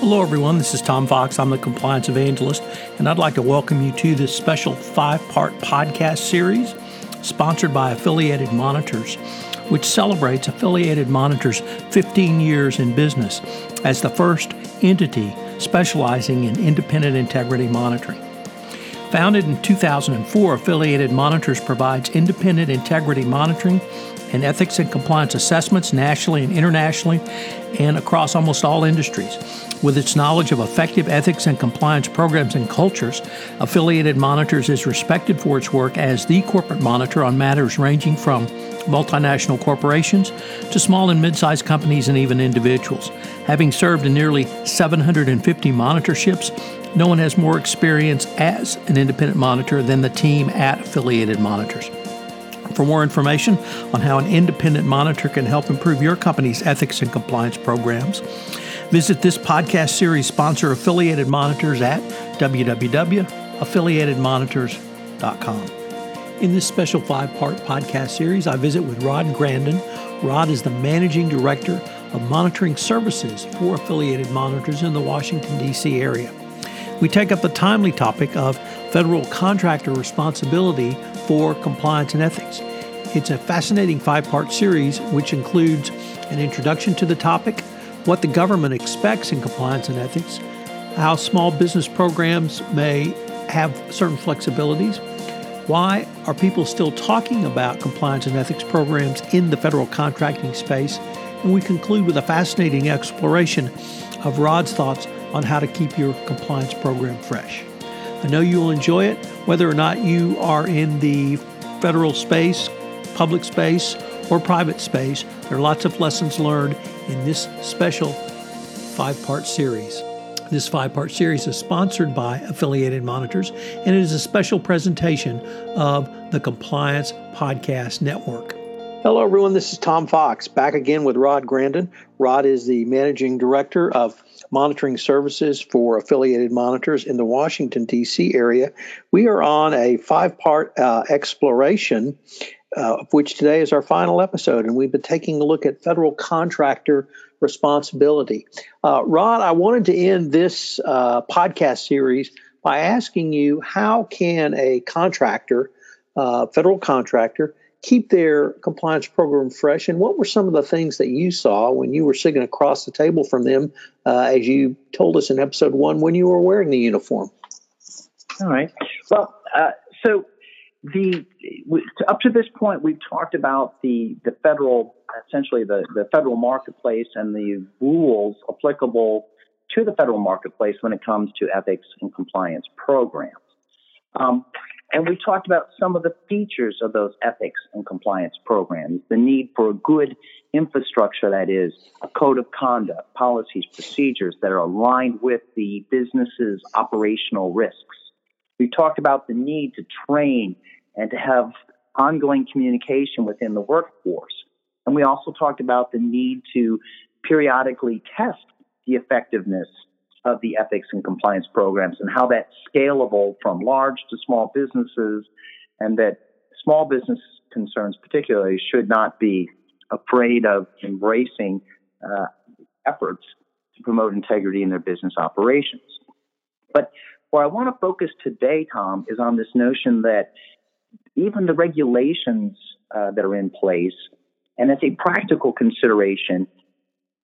Hello, everyone. This is Tom Fox. I'm the compliance evangelist, and I'd like to welcome you to this special five part podcast series sponsored by Affiliated Monitors, which celebrates Affiliated Monitors' 15 years in business as the first entity specializing in independent integrity monitoring. Founded in 2004, Affiliated Monitors provides independent integrity monitoring and ethics and compliance assessments nationally and internationally and across almost all industries. With its knowledge of effective ethics and compliance programs and cultures, Affiliated Monitors is respected for its work as the corporate monitor on matters ranging from multinational corporations to small and mid sized companies and even individuals. Having served in nearly 750 monitorships, no one has more experience as an independent monitor than the team at Affiliated Monitors. For more information on how an independent monitor can help improve your company's ethics and compliance programs, visit this podcast series sponsor Affiliated Monitors at www.affiliatedmonitors.com. In this special five part podcast series, I visit with Rod Grandin. Rod is the managing director of monitoring services for affiliated monitors in the Washington, D.C. area. We take up the timely topic of federal contractor responsibility for compliance and ethics. It's a fascinating five part series which includes an introduction to the topic, what the government expects in compliance and ethics, how small business programs may have certain flexibilities, why are people still talking about compliance and ethics programs in the federal contracting space, and we conclude with a fascinating exploration of Rod's thoughts on how to keep your compliance program fresh. I know you'll enjoy it, whether or not you are in the federal space, public space, or private space. There are lots of lessons learned in this special five part series. This five part series is sponsored by Affiliated Monitors, and it is a special presentation of the Compliance Podcast Network. Hello, everyone. This is Tom Fox back again with Rod Grandin. Rod is the managing director of monitoring services for affiliated monitors in the Washington, D.C. area. We are on a five part uh, exploration uh, of which today is our final episode, and we've been taking a look at federal contractor responsibility. Uh, Rod, I wanted to end this uh, podcast series by asking you how can a contractor, uh, federal contractor, keep their compliance program fresh, and what were some of the things that you saw when you were sitting across the table from them, uh, as you told us in episode one, when you were wearing the uniform? All right. Well, uh, so the up to this point, we've talked about the the federal, essentially the the federal marketplace and the rules applicable to the federal marketplace when it comes to ethics and compliance programs. Um, and we talked about some of the features of those ethics and compliance programs, the need for a good infrastructure that is a code of conduct, policies, procedures that are aligned with the business's operational risks. We talked about the need to train and to have ongoing communication within the workforce. And we also talked about the need to periodically test the effectiveness of the ethics and compliance programs and how that's scalable from large to small businesses and that small business concerns particularly should not be afraid of embracing uh, efforts to promote integrity in their business operations. But where I want to focus today, Tom, is on this notion that even the regulations uh, that are in place, and as a practical consideration,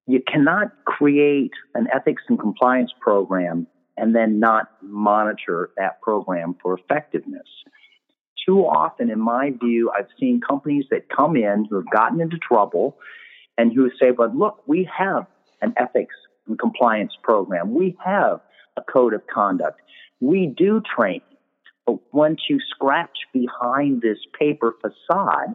you cannot create an ethics and compliance program and then not monitor that program for effectiveness. Too often, in my view, I've seen companies that come in who have gotten into trouble and who say, but look, we have an ethics and compliance program. We have a code of conduct. We do training. But once you scratch behind this paper facade,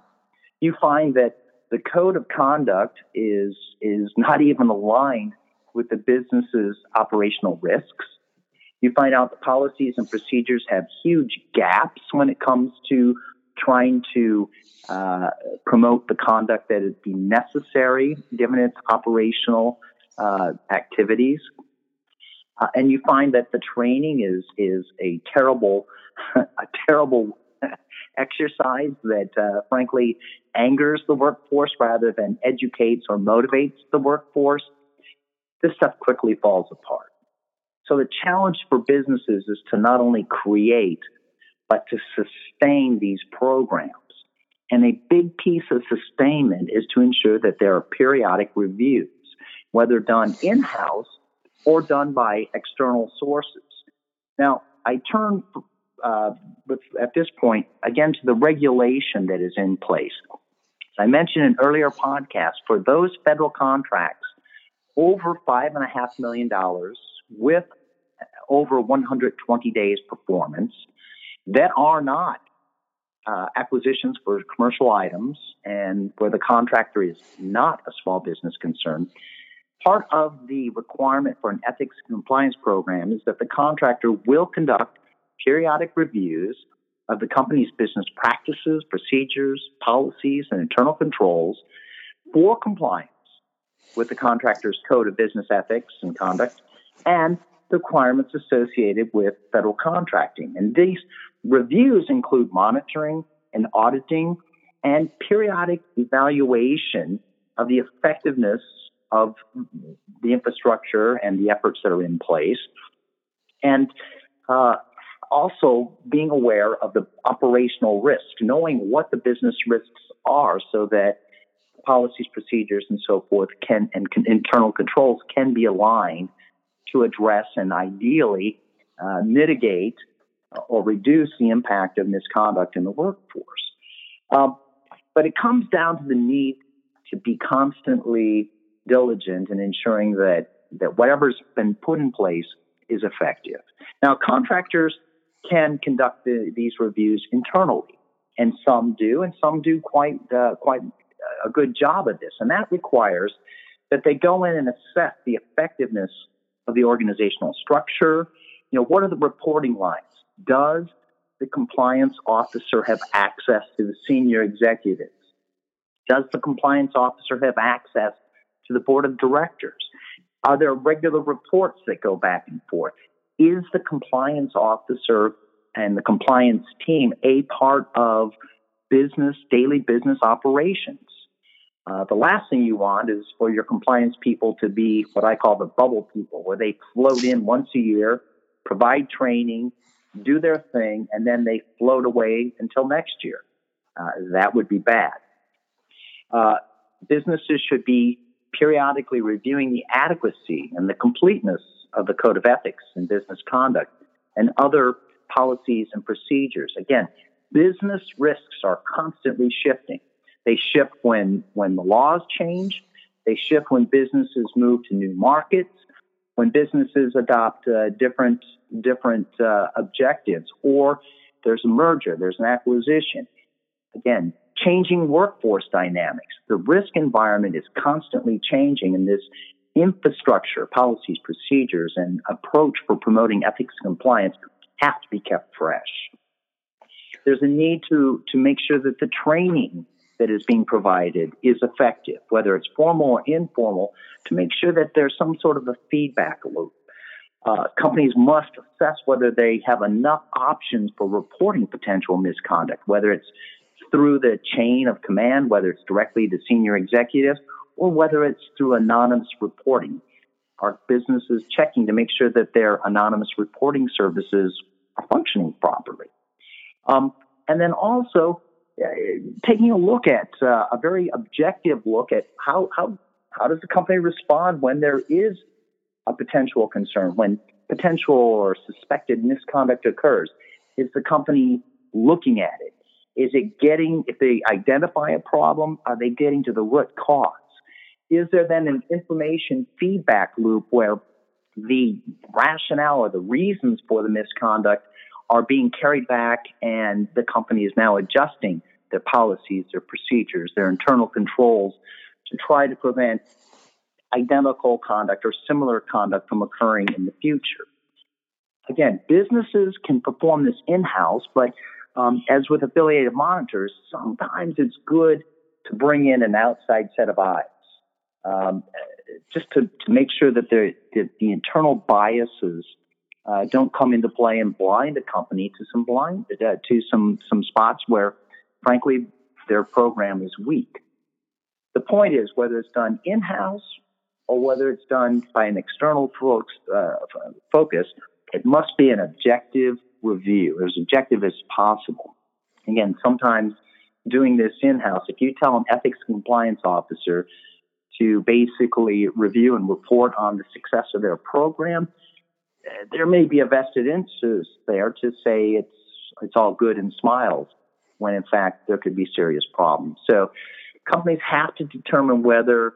you find that the code of conduct is is not even aligned with the business's operational risks. You find out the policies and procedures have huge gaps when it comes to trying to uh, promote the conduct that is be necessary given its operational uh, activities. Uh, and you find that the training is is a terrible a terrible exercise that, uh, frankly, angers the workforce rather than educates or motivates the workforce, this stuff quickly falls apart. So the challenge for businesses is to not only create, but to sustain these programs. And a big piece of sustainment is to ensure that there are periodic reviews, whether done in house or done by external sources. Now, I turn uh, at this point again to the regulation that is in place. As I mentioned in earlier podcasts, for those federal contracts over five and a half million dollars with over 120 days performance that are not uh, acquisitions for commercial items and where the contractor is not a small business concern, part of the requirement for an ethics compliance program is that the contractor will conduct periodic reviews of the company's business practices, procedures, policies, and internal controls for compliance with the contractor's code of business ethics and conduct and the requirements associated with federal contracting. And these reviews include monitoring and auditing and periodic evaluation of the effectiveness of the infrastructure and the efforts that are in place. And uh, also being aware of the operational risk, knowing what the business risks are so that policies, procedures, and so forth can and can, internal controls can be aligned to address and ideally uh, mitigate or reduce the impact of misconduct in the workforce. Um, but it comes down to the need to be constantly diligent in ensuring that, that whatever's been put in place is effective. Now, contractors can conduct the, these reviews internally, and some do, and some do quite uh, quite a good job of this. And that requires that they go in and assess the effectiveness of the organizational structure. You know, what are the reporting lines? Does the compliance officer have access to the senior executives? Does the compliance officer have access to the board of directors? Are there regular reports that go back and forth? Is the compliance officer and the compliance team a part of business, daily business operations? Uh, the last thing you want is for your compliance people to be what I call the bubble people, where they float in once a year, provide training, do their thing, and then they float away until next year. Uh, that would be bad. Uh, businesses should be periodically reviewing the adequacy and the completeness of the code of ethics and business conduct and other policies and procedures. Again, business risks are constantly shifting. They shift when, when the laws change. They shift when businesses move to new markets, when businesses adopt uh, different, different uh, objectives, or there's a merger, there's an acquisition. Again, changing workforce dynamics. The risk environment is constantly changing, and this infrastructure, policies, procedures, and approach for promoting ethics compliance have to be kept fresh. There's a need to, to make sure that the training that is being provided is effective, whether it's formal or informal, to make sure that there's some sort of a feedback loop. Uh, companies must assess whether they have enough options for reporting potential misconduct, whether it's through the chain of command, whether it's directly to senior executives, or whether it's through anonymous reporting. Are businesses checking to make sure that their anonymous reporting services are functioning properly? Um, and then also uh, taking a look at uh, a very objective look at how, how, how does the company respond when there is a potential concern, when potential or suspected misconduct occurs? Is the company looking at it? Is it getting, if they identify a problem, are they getting to the root cause? Is there then an information feedback loop where the rationale or the reasons for the misconduct are being carried back and the company is now adjusting their policies, their procedures, their internal controls to try to prevent identical conduct or similar conduct from occurring in the future. Again, businesses can perform this in house, but um, as with affiliated monitors, sometimes it's good to bring in an outside set of eyes, um, just to, to make sure that, the, the internal biases uh, don't come into play and blind a company to some blind uh, to some some spots where, frankly, their program is weak. The point is whether it's done in house or whether it's done by an external folks, uh, focus, it must be an objective review, as objective as possible. Again, sometimes doing this in house, if you tell an ethics compliance officer to basically review and report on the success of their program, uh, there may be a vested interest there to say it's it's all good and smiles when in fact there could be serious problems. So companies have to determine whether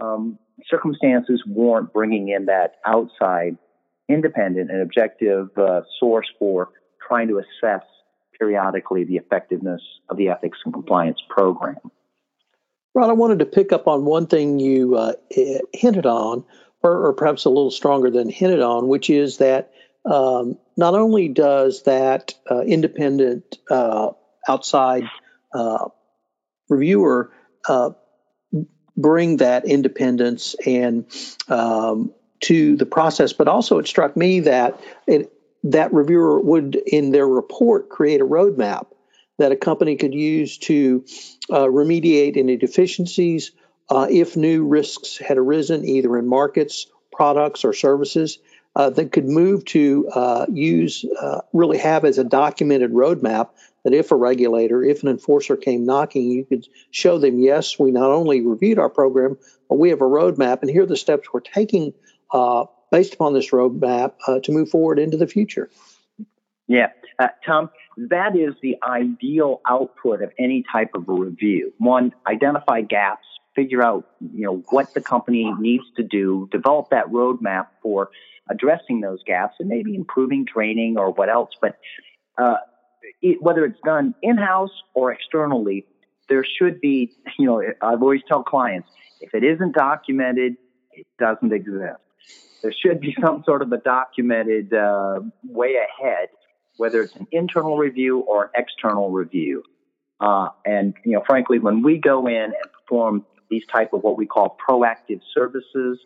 um, circumstances warrant bringing in that outside, independent, and objective uh, source for trying to assess periodically the effectiveness of the ethics and compliance program. Rod, I wanted to pick up on one thing you uh, hinted on, or, or, perhaps a little stronger than hinted on, which is that um, not only does that uh, independent uh, outside uh, reviewer uh, bring that independence and um, to the process, but also it struck me that it, that reviewer would, in their report, create a roadmap that a company could use to uh, remediate any deficiencies uh, if new risks had arisen, either in markets, products, or services. Uh, that could move to uh, use, uh, really have as a documented roadmap that if a regulator, if an enforcer came knocking, you could show them, yes, we not only reviewed our program, but we have a roadmap, and here are the steps we're taking uh, based upon this roadmap uh, to move forward into the future. Yeah, uh, Tom, that is the ideal output of any type of a review. One, identify gaps, figure out you know what the company needs to do, develop that roadmap for addressing those gaps, and maybe improving training or what else. But uh, it, whether it's done in house or externally, there should be, you know, I've always tell clients if it isn't documented, it doesn't exist. There should be some sort of a documented uh, way ahead, whether it's an internal review or an external review. Uh, and you know, frankly, when we go in and perform these type of what we call proactive services,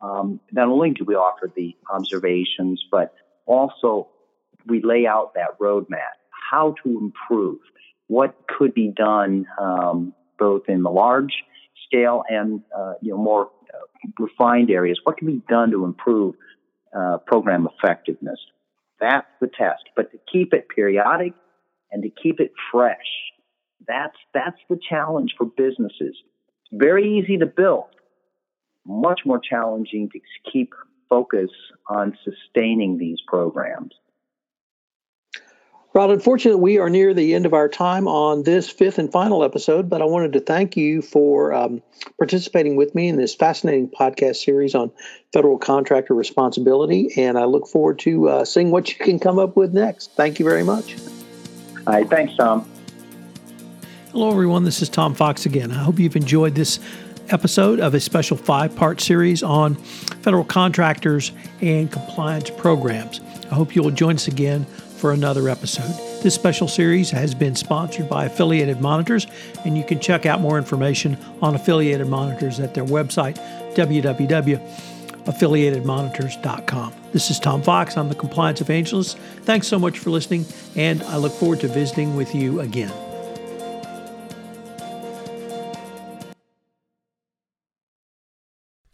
um, not only do we offer the observations, but also we lay out that roadmap how to improve, what could be done um, both in the large scale and uh, you know more refined areas. What can be done to improve uh, program effectiveness? That's the test. But to keep it periodic and to keep it fresh, that's that's the challenge for businesses. It's very easy to build, much more challenging to keep focus on sustaining these programs. Rod, unfortunately, we are near the end of our time on this fifth and final episode, but I wanted to thank you for um, participating with me in this fascinating podcast series on federal contractor responsibility. And I look forward to uh, seeing what you can come up with next. Thank you very much. All right. Thanks, Tom. Hello, everyone. This is Tom Fox again. I hope you've enjoyed this episode of a special five part series on federal contractors and compliance programs. I hope you'll join us again for another episode. This special series has been sponsored by Affiliated Monitors, and you can check out more information on Affiliated Monitors at their website, www.affiliatedmonitors.com. This is Tom Fox. I'm the Compliance Evangelist. Thanks so much for listening, and I look forward to visiting with you again.